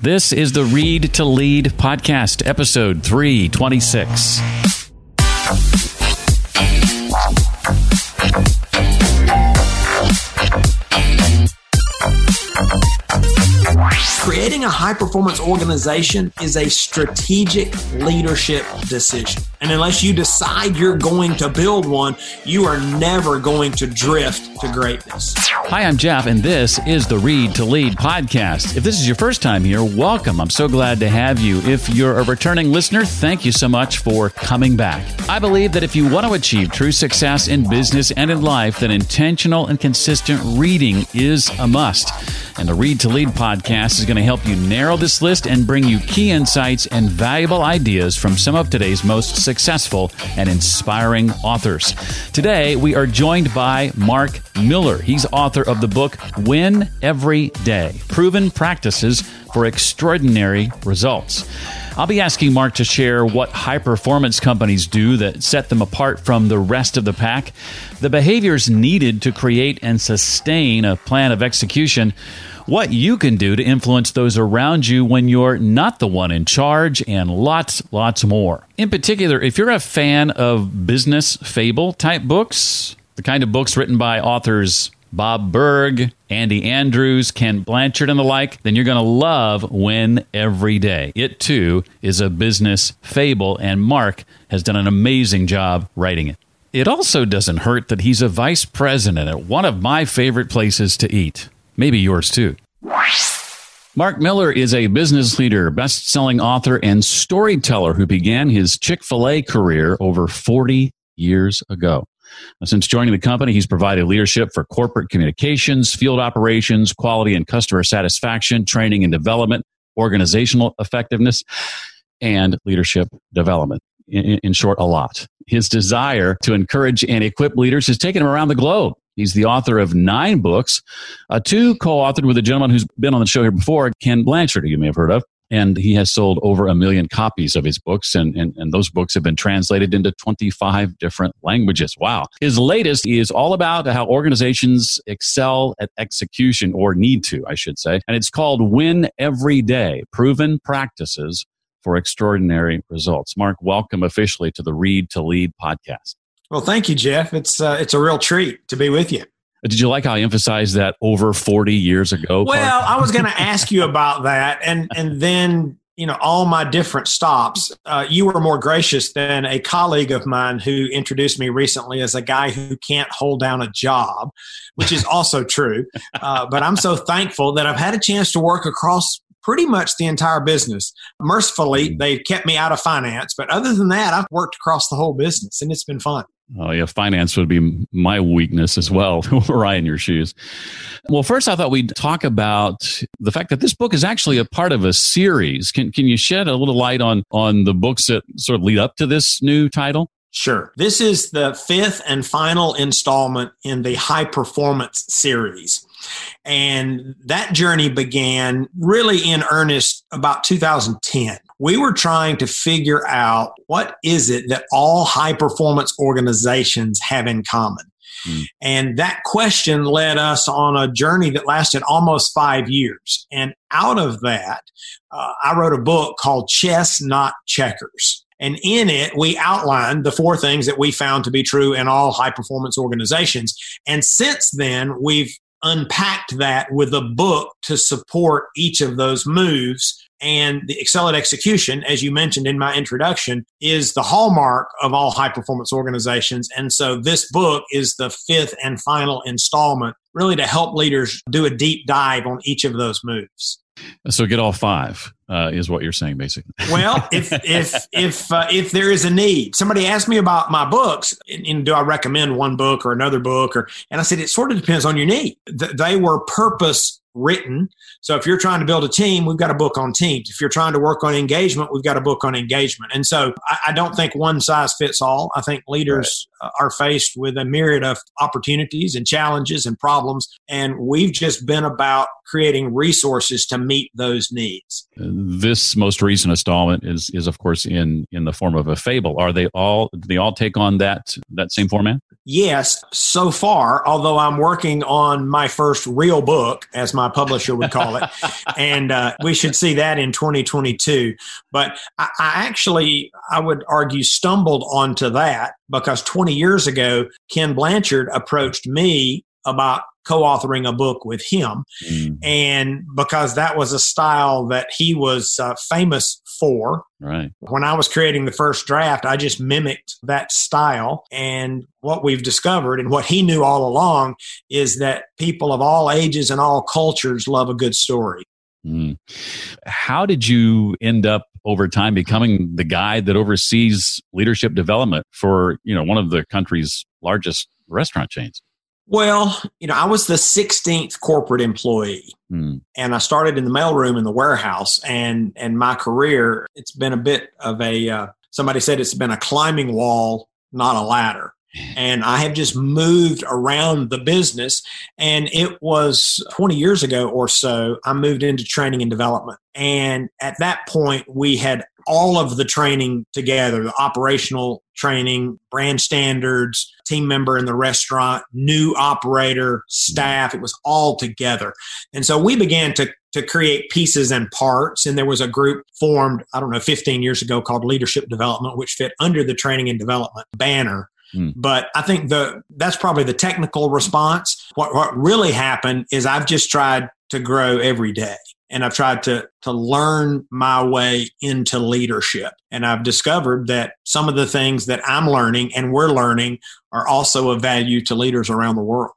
This is the Read to Lead podcast, episode 326. Creating a high performance organization is a strategic leadership decision. And unless you decide you're going to build one, you are never going to drift to greatness. Hi, I'm Jeff, and this is the Read to Lead podcast. If this is your first time here, welcome. I'm so glad to have you. If you're a returning listener, thank you so much for coming back. I believe that if you want to achieve true success in business and in life, then intentional and consistent reading is a must. And the Read to Lead podcast is going to help you narrow this list and bring you key insights and valuable ideas from some of today's most successful and inspiring authors. Today, we are joined by Mark Miller. He's author of the book Win Every Day Proven Practices for Extraordinary Results. I'll be asking Mark to share what high performance companies do that set them apart from the rest of the pack, the behaviors needed to create and sustain a plan of execution, what you can do to influence those around you when you're not the one in charge, and lots, lots more. In particular, if you're a fan of business fable type books, the kind of books written by authors Bob Burg, Andy Andrews, Ken Blanchard, and the like, then you're going to love Win Every Day. It too is a business fable, and Mark has done an amazing job writing it. It also doesn't hurt that he's a vice president at one of my favorite places to eat. Maybe yours too. Mark Miller is a business leader, best selling author, and storyteller who began his Chick fil A career over 40 years ago. Since joining the company, he's provided leadership for corporate communications, field operations, quality and customer satisfaction, training and development, organizational effectiveness, and leadership development. In, in, short, a lot. His desire to encourage and equip leaders has taken him around the globe. He's the author of nine books, uh, two co authored with a gentleman who's been on the show here before, Ken Blanchard, who you may have heard of. And he has sold over a million copies of his books, and, and, and those books have been translated into 25 different languages. Wow. His latest is all about how organizations excel at execution, or need to, I should say. And it's called Win Every Day Proven Practices for Extraordinary Results. Mark, welcome officially to the Read to Lead podcast. Well, thank you, Jeff. It's uh, it's a real treat to be with you. Did you like how I emphasized that over 40 years ago? Well, I was going to ask you about that, and and then you know all my different stops. Uh, you were more gracious than a colleague of mine who introduced me recently as a guy who can't hold down a job, which is also true. Uh, but I'm so thankful that I've had a chance to work across pretty much the entire business. Mercifully, mm. they kept me out of finance, but other than that, I've worked across the whole business, and it's been fun. Oh yeah, finance would be my weakness as well. were I in your shoes? Well, first I thought we'd talk about the fact that this book is actually a part of a series. Can can you shed a little light on on the books that sort of lead up to this new title? Sure. This is the fifth and final installment in the high performance series. And that journey began really in earnest about 2010 we were trying to figure out what is it that all high performance organizations have in common. Mm. And that question led us on a journey that lasted almost five years. And out of that, uh, I wrote a book called Chess, Not Checkers. And in it, we outlined the four things that we found to be true in all high performance organizations. And since then, we've unpacked that with a book to support each of those moves and the excel at execution, as you mentioned in my introduction, is the hallmark of all high performance organizations. And so this book is the fifth and final installment, really to help leaders do a deep dive on each of those moves. So get all five. Uh, is what you're saying, basically. well, if if if uh, if there is a need, somebody asked me about my books, and, and, do I recommend one book or another book, or and I said it sort of depends on your need. Th- they were purpose written. So if you're trying to build a team, we've got a book on teams. If you're trying to work on engagement, we've got a book on engagement. And so I, I don't think one size fits all. I think leaders right. are faced with a myriad of opportunities and challenges and problems. And we've just been about creating resources to meet those needs. This most recent installment is is of course in in the form of a fable. Are they all do they all take on that that same format? Yes, so far, although I'm working on my first real book, as my publisher would call it, and uh, we should see that in 2022. But I, I actually, I would argue, stumbled onto that because 20 years ago, Ken Blanchard approached me about co-authoring a book with him. Mm. and because that was a style that he was uh, famous for right. when i was creating the first draft i just mimicked that style. And what we've discovered and what he knew all along is that people of all ages and all cultures love a good story. Mm. how did you end up over time becoming the guy that oversees leadership development for you know one of the country's largest restaurant chains well, you know, I was the 16th corporate employee, mm. and I started in the mailroom in the warehouse. And and my career, it's been a bit of a. Uh, somebody said it's been a climbing wall, not a ladder. And I have just moved around the business. And it was 20 years ago or so, I moved into training and development. And at that point, we had all of the training together the operational training, brand standards, team member in the restaurant, new operator, staff. It was all together. And so we began to, to create pieces and parts. And there was a group formed, I don't know, 15 years ago called Leadership Development, which fit under the training and development banner. Mm. But I think the that's probably the technical response. What what really happened is I've just tried to grow every day and I've tried to to learn my way into leadership. And I've discovered that some of the things that I'm learning and we're learning are also of value to leaders around the world.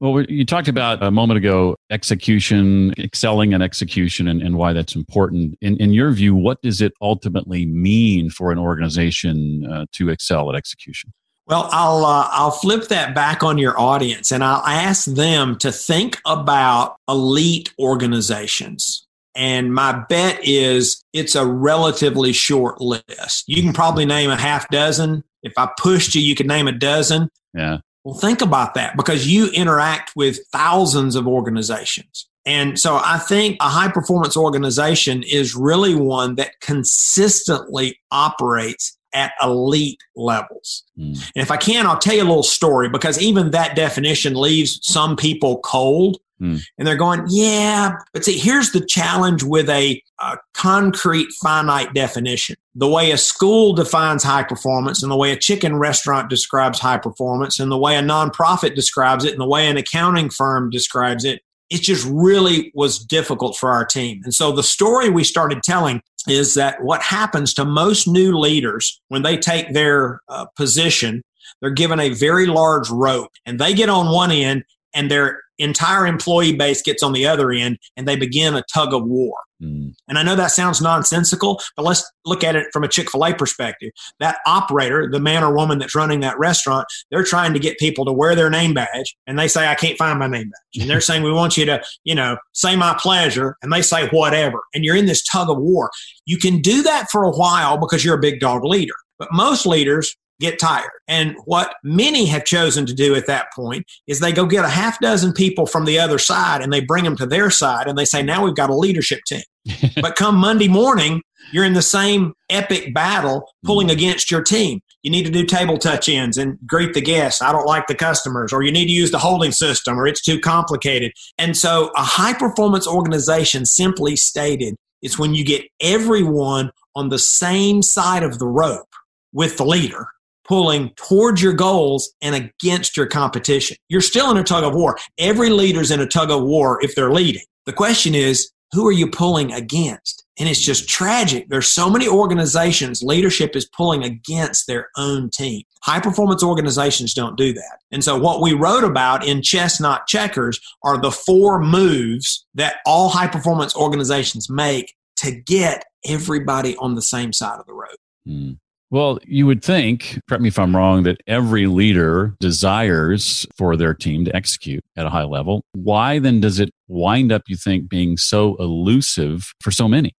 Well, you talked about a moment ago execution, excelling in execution, and, and why that's important. In, in your view, what does it ultimately mean for an organization uh, to excel at execution? Well, I'll uh, I'll flip that back on your audience, and I'll ask them to think about elite organizations. And my bet is it's a relatively short list. You can probably name a half dozen. If I pushed you, you could name a dozen. Yeah. Well, think about that because you interact with thousands of organizations. And so I think a high performance organization is really one that consistently operates at elite levels. Mm. And if I can, I'll tell you a little story because even that definition leaves some people cold. Mm. And they're going, yeah, but see, here's the challenge with a, a, concrete, finite definition. The way a school defines high performance, and the way a chicken restaurant describes high performance, and the way a nonprofit describes it, and the way an accounting firm describes it, it just really was difficult for our team. And so the story we started telling is that what happens to most new leaders when they take their uh, position, they're given a very large rope and they get on one end and their entire employee base gets on the other end and they begin a tug of war. Mm. And I know that sounds nonsensical, but let's look at it from a Chick fil A perspective. That operator, the man or woman that's running that restaurant, they're trying to get people to wear their name badge and they say, I can't find my name badge. And they're saying, We want you to, you know, say my pleasure. And they say, whatever. And you're in this tug of war. You can do that for a while because you're a big dog leader. But most leaders get tired. And what many have chosen to do at that point is they go get a half dozen people from the other side and they bring them to their side and they say, now we've got a leadership team. but come Monday morning, you're in the same epic battle pulling mm. against your team. You need to do table touch ins and greet the guests. I don't like the customers, or you need to use the holding system, or it's too complicated. And so, a high performance organization, simply stated, is when you get everyone on the same side of the rope with the leader pulling towards your goals and against your competition. You're still in a tug of war. Every leader's in a tug of war if they're leading. The question is, who are you pulling against? And it's just tragic. There's so many organizations, leadership is pulling against their own team. High performance organizations don't do that. And so, what we wrote about in Chess Not Checkers are the four moves that all high performance organizations make to get everybody on the same side of the road. Mm. Well, you would think, correct me if I'm wrong, that every leader desires for their team to execute at a high level. Why then does it wind up, you think, being so elusive for so many?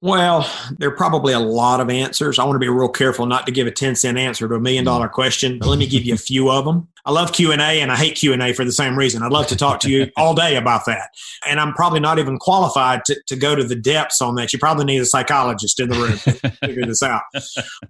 Well, there are probably a lot of answers. I want to be real careful not to give a 10 cent answer to a million dollar mm. question, but let me give you a few of them. I love Q&A and I hate Q&A for the same reason. I'd love to talk to you all day about that. And I'm probably not even qualified to, to go to the depths on that. You probably need a psychologist in the room to figure this out.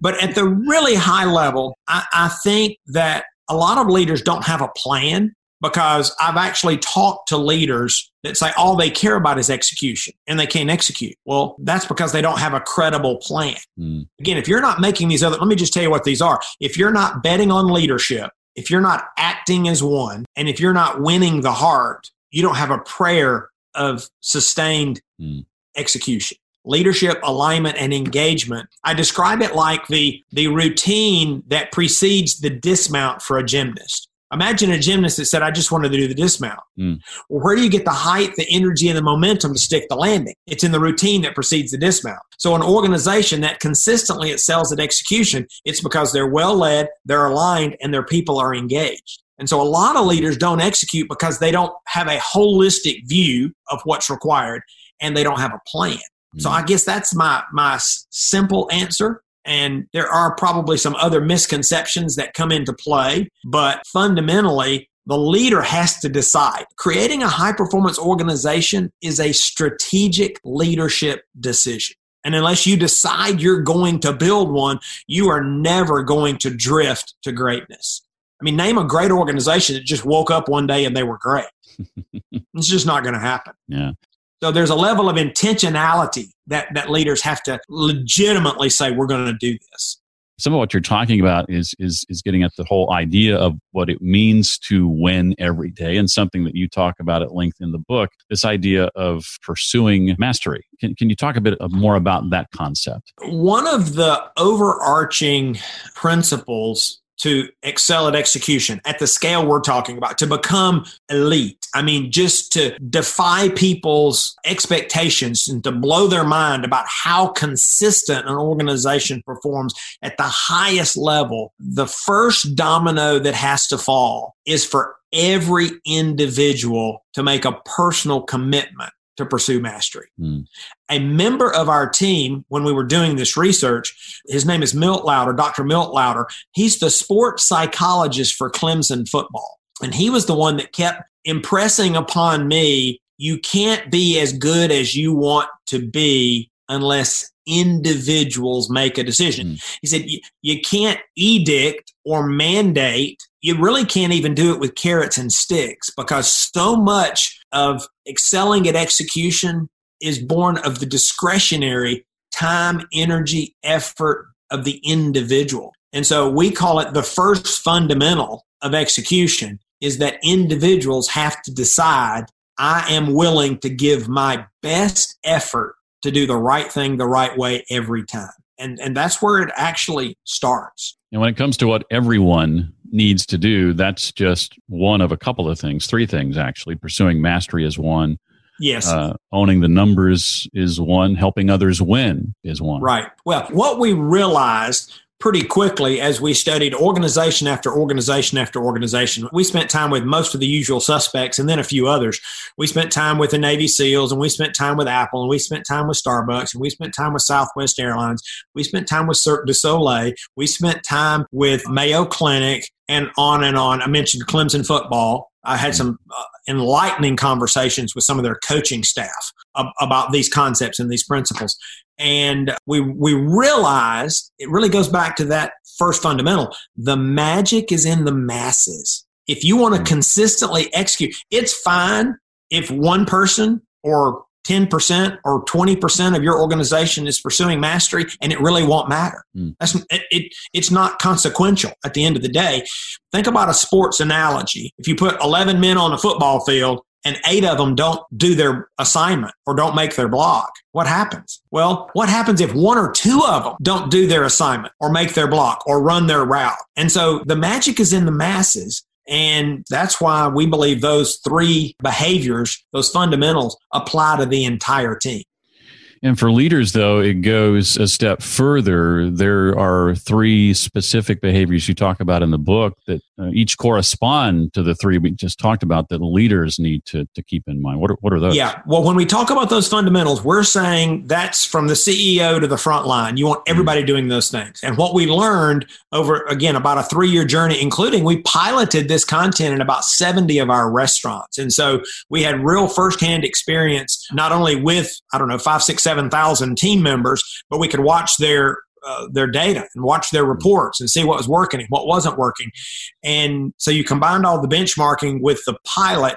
But at the really high level, I, I think that a lot of leaders don't have a plan because I've actually talked to leaders that say all they care about is execution and they can't execute. Well, that's because they don't have a credible plan. Mm. Again, if you're not making these other, let me just tell you what these are. If you're not betting on leadership, if you're not acting as one, and if you're not winning the heart, you don't have a prayer of sustained mm. execution leadership alignment and engagement i describe it like the the routine that precedes the dismount for a gymnast Imagine a gymnast that said, I just wanted to do the dismount. Mm. Well, where do you get the height, the energy, and the momentum to stick the landing? It's in the routine that precedes the dismount. So, an organization that consistently excels at execution, it's because they're well led, they're aligned, and their people are engaged. And so, a lot of leaders don't execute because they don't have a holistic view of what's required and they don't have a plan. Mm. So, I guess that's my, my simple answer. And there are probably some other misconceptions that come into play, but fundamentally, the leader has to decide. Creating a high performance organization is a strategic leadership decision. And unless you decide you're going to build one, you are never going to drift to greatness. I mean, name a great organization that just woke up one day and they were great. it's just not going to happen. Yeah. So there's a level of intentionality that, that leaders have to legitimately say, we're going to do this. Some of what you're talking about is, is, is getting at the whole idea of what it means to win every day and something that you talk about at length in the book, this idea of pursuing mastery. Can, can you talk a bit more about that concept? One of the overarching principles to excel at execution at the scale we're talking about, to become elite. I mean, just to defy people's expectations and to blow their mind about how consistent an organization performs at the highest level. The first domino that has to fall is for every individual to make a personal commitment to pursue mastery. Mm. A member of our team, when we were doing this research, his name is Milt Louder, Dr. Milt Louder. He's the sports psychologist for Clemson football. And he was the one that kept impressing upon me you can't be as good as you want to be unless individuals make a decision. Mm. He said, you can't edict or mandate. You really can't even do it with carrots and sticks because so much of excelling at execution is born of the discretionary time, energy, effort of the individual. And so we call it the first fundamental of execution is that individuals have to decide I am willing to give my best effort to do the right thing the right way every time. And, and that's where it actually starts. And when it comes to what everyone needs to do, that's just one of a couple of things, three things actually. Pursuing mastery is one. Yes. Uh, owning the numbers is one. Helping others win is one. Right. Well, what we realized pretty quickly as we studied organization after organization after organization. We spent time with most of the usual suspects and then a few others. We spent time with the Navy SEALs and we spent time with Apple and we spent time with Starbucks and we spent time with Southwest Airlines. We spent time with Cirque du Soleil. We spent time with Mayo Clinic and on and on. I mentioned Clemson football. I had some uh, enlightening conversations with some of their coaching staff about these concepts and these principles. And we, we realize it really goes back to that first fundamental. The magic is in the masses. If you want to consistently execute, it's fine if one person or 10% or 20% of your organization is pursuing mastery and it really won't matter. Mm. That's, it, it, it's not consequential at the end of the day. Think about a sports analogy. If you put 11 men on a football field and eight of them don't do their assignment or don't make their block, what happens? Well, what happens if one or two of them don't do their assignment or make their block or run their route? And so the magic is in the masses. And that's why we believe those three behaviors, those fundamentals, apply to the entire team. And for leaders, though, it goes a step further. There are three specific behaviors you talk about in the book that uh, each correspond to the three we just talked about that leaders need to, to keep in mind. What are, what are those? Yeah. Well, when we talk about those fundamentals, we're saying that's from the CEO to the front line. You want everybody mm-hmm. doing those things. And what we learned over, again, about a three year journey, including we piloted this content in about 70 of our restaurants. And so we had real firsthand experience, not only with, I don't know, five, six, five, six, seven thousand team members, but we could watch their uh, their data and watch their reports and see what was working and what wasn't working. And so you combined all the benchmarking with the pilot.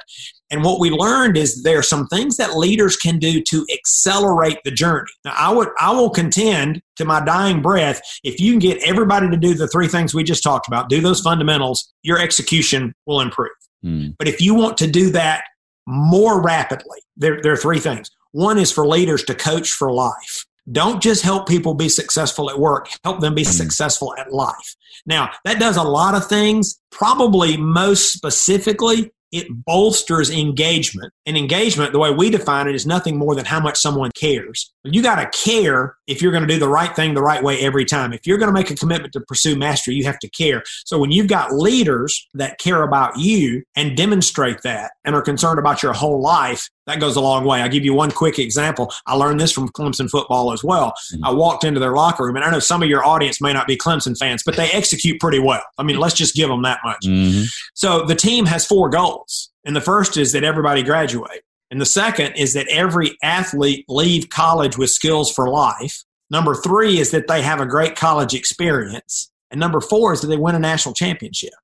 And what we learned is there are some things that leaders can do to accelerate the journey. Now, I would, I will contend to my dying breath, if you can get everybody to do the three things we just talked about, do those fundamentals, your execution will improve. Mm. But if you want to do that more rapidly, there, there are three things. One is for leaders to coach for life. Don't just help people be successful at work, help them be mm. successful at life. Now, that does a lot of things. Probably most specifically, it bolsters engagement. And engagement, the way we define it, is nothing more than how much someone cares. You got to care if you're going to do the right thing the right way every time. If you're going to make a commitment to pursue mastery, you have to care. So when you've got leaders that care about you and demonstrate that and are concerned about your whole life, that goes a long way. I'll give you one quick example. I learned this from Clemson football as well. Mm-hmm. I walked into their locker room, and I know some of your audience may not be Clemson fans, but they execute pretty well. I mean, let's just give them that much. Mm-hmm. So the team has four goals. And the first is that everybody graduate. And the second is that every athlete leave college with skills for life. Number three is that they have a great college experience. And number four is that they win a national championship.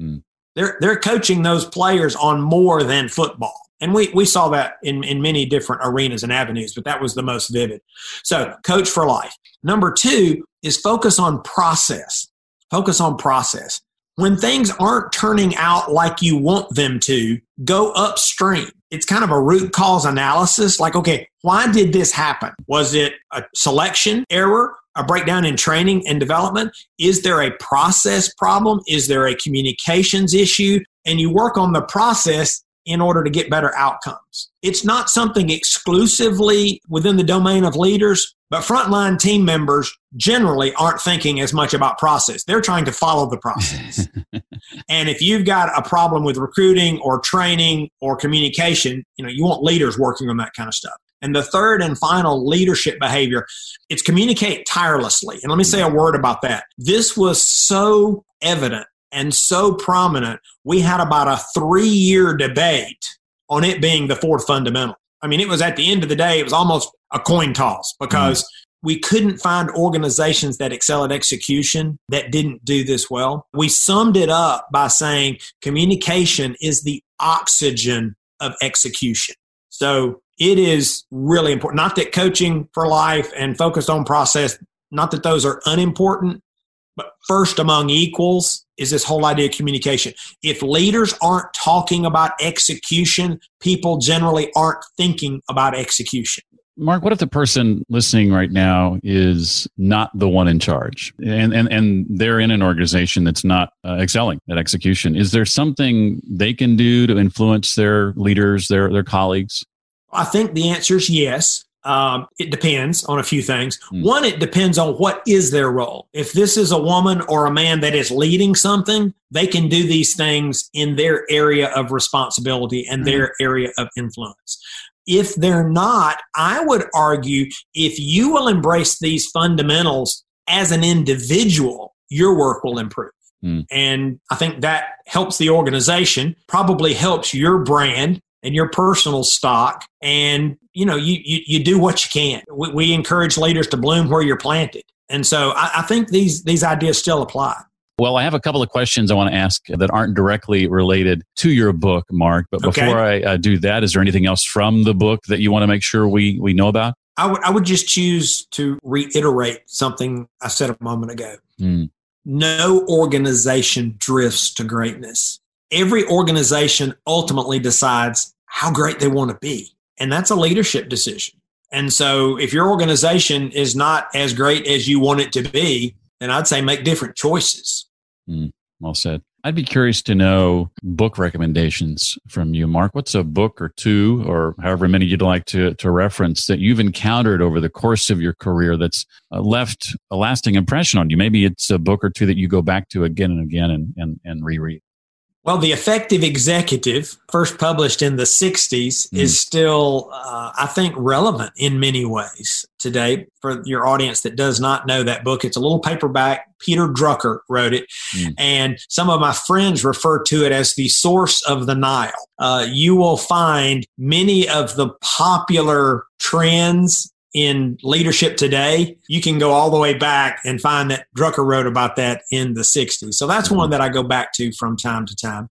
Mm. They're, they're coaching those players on more than football. And we, we saw that in, in many different arenas and avenues, but that was the most vivid. So, coach for life. Number two is focus on process. Focus on process. When things aren't turning out like you want them to, go upstream. It's kind of a root cause analysis. Like, okay, why did this happen? Was it a selection error? a breakdown in training and development? Is there a process problem? Is there a communications issue? And you work on the process in order to get better outcomes. It's not something exclusively within the domain of leaders, but frontline team members generally aren't thinking as much about process. They're trying to follow the process. and if you've got a problem with recruiting or training or communication, you know, you want leaders working on that kind of stuff. And the third and final leadership behavior, it's communicate tirelessly. And let me say a word about that. This was so evident and so prominent, we had about a three year debate on it being the fourth fundamental. I mean, it was at the end of the day, it was almost a coin toss because mm-hmm. we couldn't find organizations that excel at execution that didn't do this well. We summed it up by saying communication is the oxygen of execution. So it is really important. Not that coaching for life and focused on process, not that those are unimportant, but first among equals is this whole idea of communication. If leaders aren't talking about execution, people generally aren't thinking about execution. Mark, what if the person listening right now is not the one in charge and, and, and they're in an organization that's not uh, excelling at execution? Is there something they can do to influence their leaders, their, their colleagues? I think the answer is yes. Um, it depends on a few things. Mm. One, it depends on what is their role. If this is a woman or a man that is leading something, they can do these things in their area of responsibility and mm. their area of influence. If they're not, I would argue if you will embrace these fundamentals as an individual, your work will improve. Mm. And I think that helps the organization, probably helps your brand and your personal stock and you know you you, you do what you can. We, we, encourage leaders to bloom where you're planted. And so I, I, think these these ideas still apply. Well i have a couple of questions i want to ask that aren't directly related to your book mark but before okay. i uh, do that is there anything else from the book that you want to make sure we we know about? I would, I would just choose to reiterate something i said a moment ago. Mm. no organization drifts to greatness every organization ultimately decides how great they want to be. And that's a leadership decision. And so if your organization is not as great as you want it to be, then I'd say make different choices. Mm, well said. I'd be curious to know book recommendations from you, Mark. What's a book or two, or however many you'd like to, to reference that you've encountered over the course of your career that's uh, left a lasting impression on you? Maybe it's a book or two that you go back to again and again and, and, and reread. Well, The Effective Executive, first published in the 60s, mm. is still, uh, I think, relevant in many ways today. For your audience that does not know that book, it's a little paperback. Peter Drucker wrote it. Mm. And some of my friends refer to it as the source of the Nile. Uh, you will find many of the popular trends in leadership today, you can go all the way back and find that Drucker wrote about that in the 60s. So that's one that I go back to from time to time.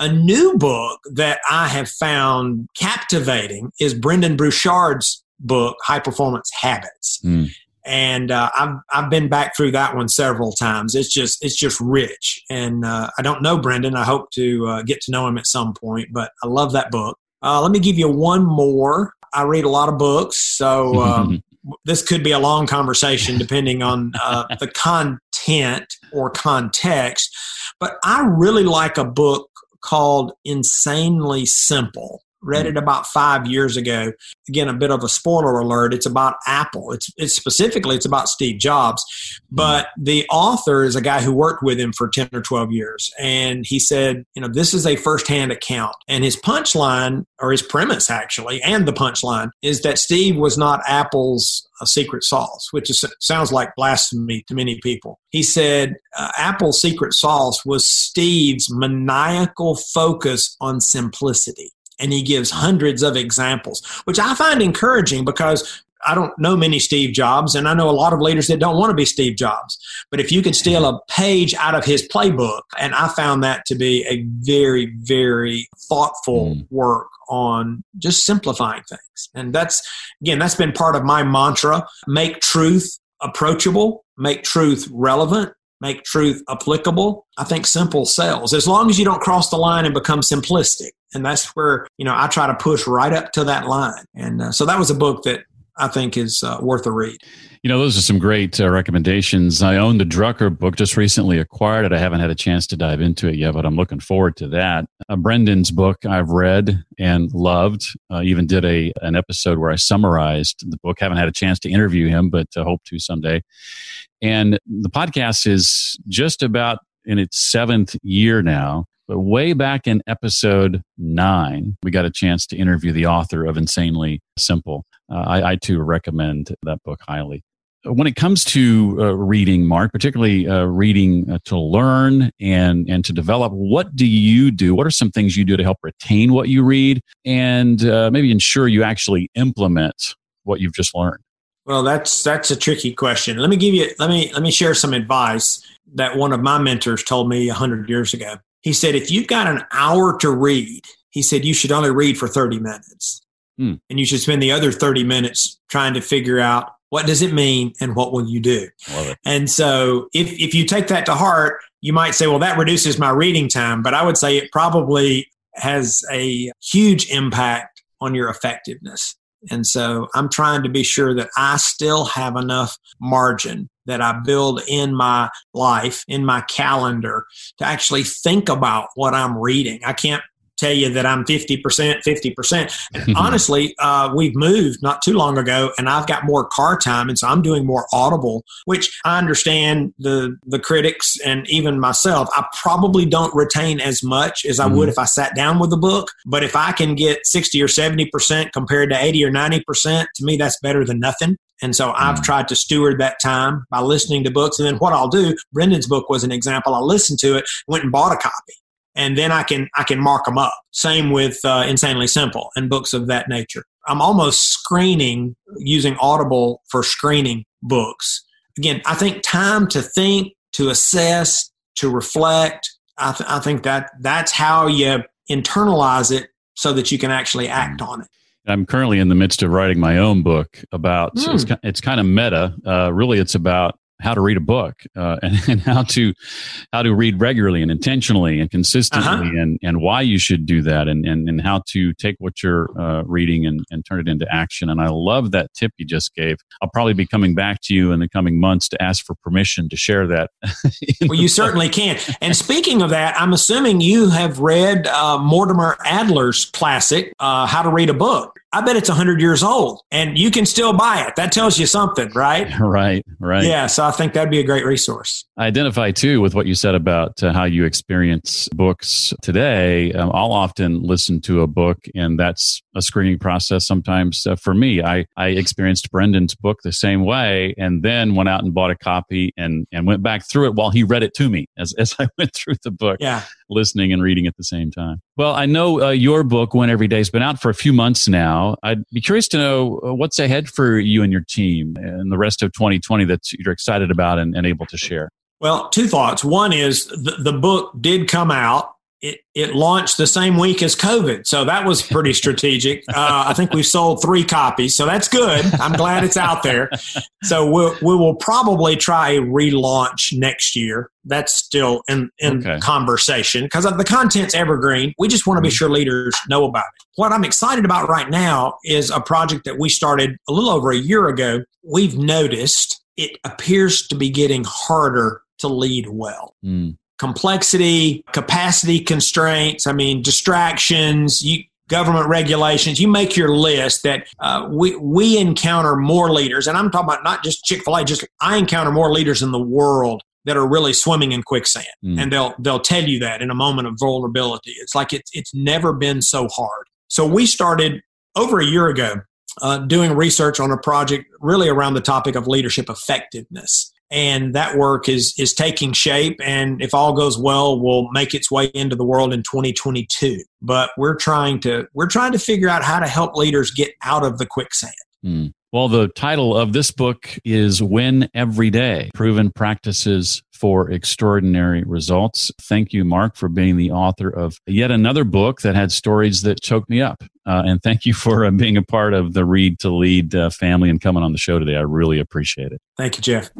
A new book that I have found captivating is Brendon Burchard's book, High Performance Habits. Mm. And uh, I've I've been back through that one several times. It's just it's just rich, and uh, I don't know Brendon. I hope to uh, get to know him at some point. But I love that book. Uh, let me give you one more. I read a lot of books, so um, this could be a long conversation depending on uh, the content or context. But I really like a book called Insanely Simple read it about five years ago. Again, a bit of a spoiler alert. It's about Apple. It's, it's specifically it's about Steve Jobs, but the author is a guy who worked with him for ten or twelve years, and he said, you know, this is a firsthand account, and his punchline or his premise actually, and the punchline is that Steve was not Apple's uh, secret sauce, which is, sounds like blasphemy to many people. He said uh, Apple's secret sauce was Steve's maniacal focus on simplicity and he gives hundreds of examples, which I find encouraging because I don't know many Steve Jobs, and I know a lot of leaders that don't want to be Steve Jobs. But if you could steal a page out of his playbook, and I found that to be a very, very thoughtful mm. work on just simplifying things. And that's, again, that's been part of my mantra make truth approachable, make truth relevant, make truth applicable. I think simple sells as long as you don't cross the line and become simplistic and that's where you know I try to push right up to that line. And uh, so that was a book that I think is uh, worth a read. You know, those are some great uh, recommendations. I own the Drucker book, just recently acquired it. I haven't had a chance to dive into it yet, but I'm looking forward to that. Uh, Brendon's book I've read and loved. Uh, even did a an episode where I summarized the book. Haven't had a chance to interview him, but uh, hope to someday. And the podcast is just about in its seventh year now. But way back in episode nine, we got a chance to interview the author of Insanely Simple. Uh, I, I, too recommend that book highly. When it comes to uh, reading, Mark, particularly uh, reading uh, to learn and, and to develop, what do you do? What are some things you do to help retain what you read and uh, maybe ensure you actually implement what you've just learned? Well, that's that's a tricky question. Let me give you let me let me share some advice that one of my mentors told me a hundred years ago. He said, if you've got an hour to read, he said, you should only read for 30 minutes. Hmm. And you should spend the other 30 minutes trying to figure out what does it mean and what will you do? And so if, if you take that to heart, you might say, well, that reduces my reading time. But I would say it probably has a huge impact on your effectiveness. And so I'm trying to be sure that I still have enough margin that I build in my life, in my calendar to actually think about what I'm reading. I can't tell you that I'm 50%, 50%. And honestly, uh, we've moved not too long ago and I've got more car time. And so I'm doing more audible, which I understand the, the critics and even myself. I probably don't retain as much as I mm-hmm. would if I sat down with a book. But if I can get 60 or 70% compared to 80 or 90%, to me, that's better than nothing. And so I've mm. tried to steward that time by listening to books. And then what I'll do, Brendon's book was an example. I listened to it, went and bought a copy and then I can I can mark them up. Same with uh, Insanely Simple and books of that nature. I'm almost screening using Audible for screening books. Again, I think time to think, to assess, to reflect. I, th- I think that that's how you internalize it so that you can actually act on it. I'm currently in the midst of writing my own book about mm. it's, it's kind of meta. Uh, really, it's about how to read a book uh, and, and, how to how to read regularly and intentionally and consistently uh-huh. and, and why you should do that and, and, and how to take what you're uh, reading and, and turn it into action. And I love that tip you just gave. I'll probably be coming back to you in the coming months to ask for permission to share that. well, you certainly can. And speaking of that, I'm assuming you have read uh, Mortimer Adler's classic, uh, How to Read a Book. I bet it's 100 years old and you can still buy it. That tells you something, right? Right, right. Yeah, so I think that'd be a great resource. I identify too with what you said about uh, how you experience books today. Um, I'll often listen to a book, and that's a screening process sometimes uh, for me. I, I experienced Brendon's book the same way and then went out and bought a copy and, and went back through it while he read it to me as, as I went through the book, yeah. listening and reading at the same time. Well, I know uh, your book, Win Every Day, has been out for a few months now. I'd be curious to know uh, what's ahead for you and your team and the rest of 2020 that you're excited about and, and able to share. Well, two thoughts. One is the, the book did come out it, it launched the same week as COVID. So that was pretty strategic. Uh, I think we sold three copies. So that's good. I'm glad it's out there. So we'll, we will probably try a relaunch next year. That's still in, in okay. conversation because the content's evergreen. We just want to be mm-hmm. sure leaders know about it. What I'm excited about right now is a project that we started a little over a year ago. We've noticed it appears to be getting harder to lead well. Mm complexity, capacity constraints, I mean, distractions, you, government regulations, you make your list that uh, we, we encounter more leaders, and I'm talking about not just Chick fil A, just I encounter more leaders in the world that are really swimming in quicksand. Mm. And they'll, they'll tell you that in a moment of vulnerability. It's like it's, it's never been so hard. So we started over a year ago uh, doing research on a project really around the topic of leadership effectiveness and that work is is taking shape and if all goes well will make its way into the world in 2022 but we're trying to we're trying to figure out how to help leaders get out of the quicksand mm. well the title of this book is win every day proven practices for extraordinary results. Thank you, Mark, for being the author of yet another book that had stories that choked me up. Uh, and thank you for uh, being a part of the Read to Lead uh, family and coming on the show today. I really appreciate it. Thank you, Jeff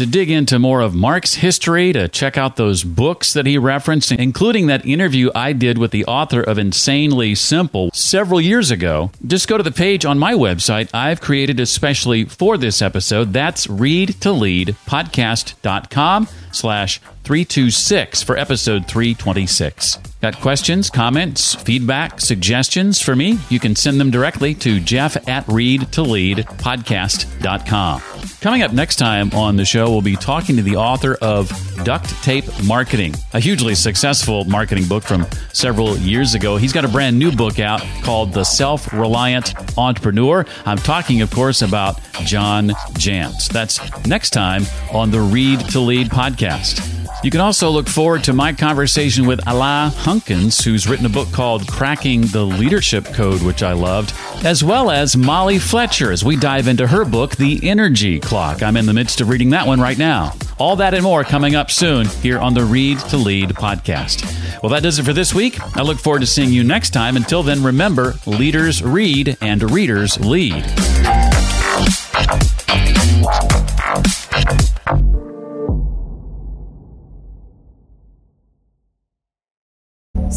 to dig into more of Mark's history, to check out those books that he referenced, including that interview I did with the author of Insanely Simple several years ago, just go to the page on my website I've created especially for this episode. That's readtoleadpodcast.com slash 326 for episode 326. Got questions, comments, feedback, suggestions for me? You can send them directly to jeff at readtoleadpodcast.com. Coming up next time on the show, we'll be talking to the author of Duct Tape Marketing, a hugely successful marketing book from several years ago. He's got a brand new book out called The Self Reliant Entrepreneur. I'm talking, of course, about John Jantsch. That's next time on the Read to Lead podcast. You can also look forward to my conversation with Alain Hunkins, who's written a book called Cracking the Leadership Code, which I loved, as well as Molly Fletcher as we dive into her book, The Energy Clock. I'm in the midst of reading that one right now. All that and more coming up soon here on the Read to Lead podcast. Well, that does it for this week. I look forward to seeing you next time. Until then, remember leaders read and readers lead.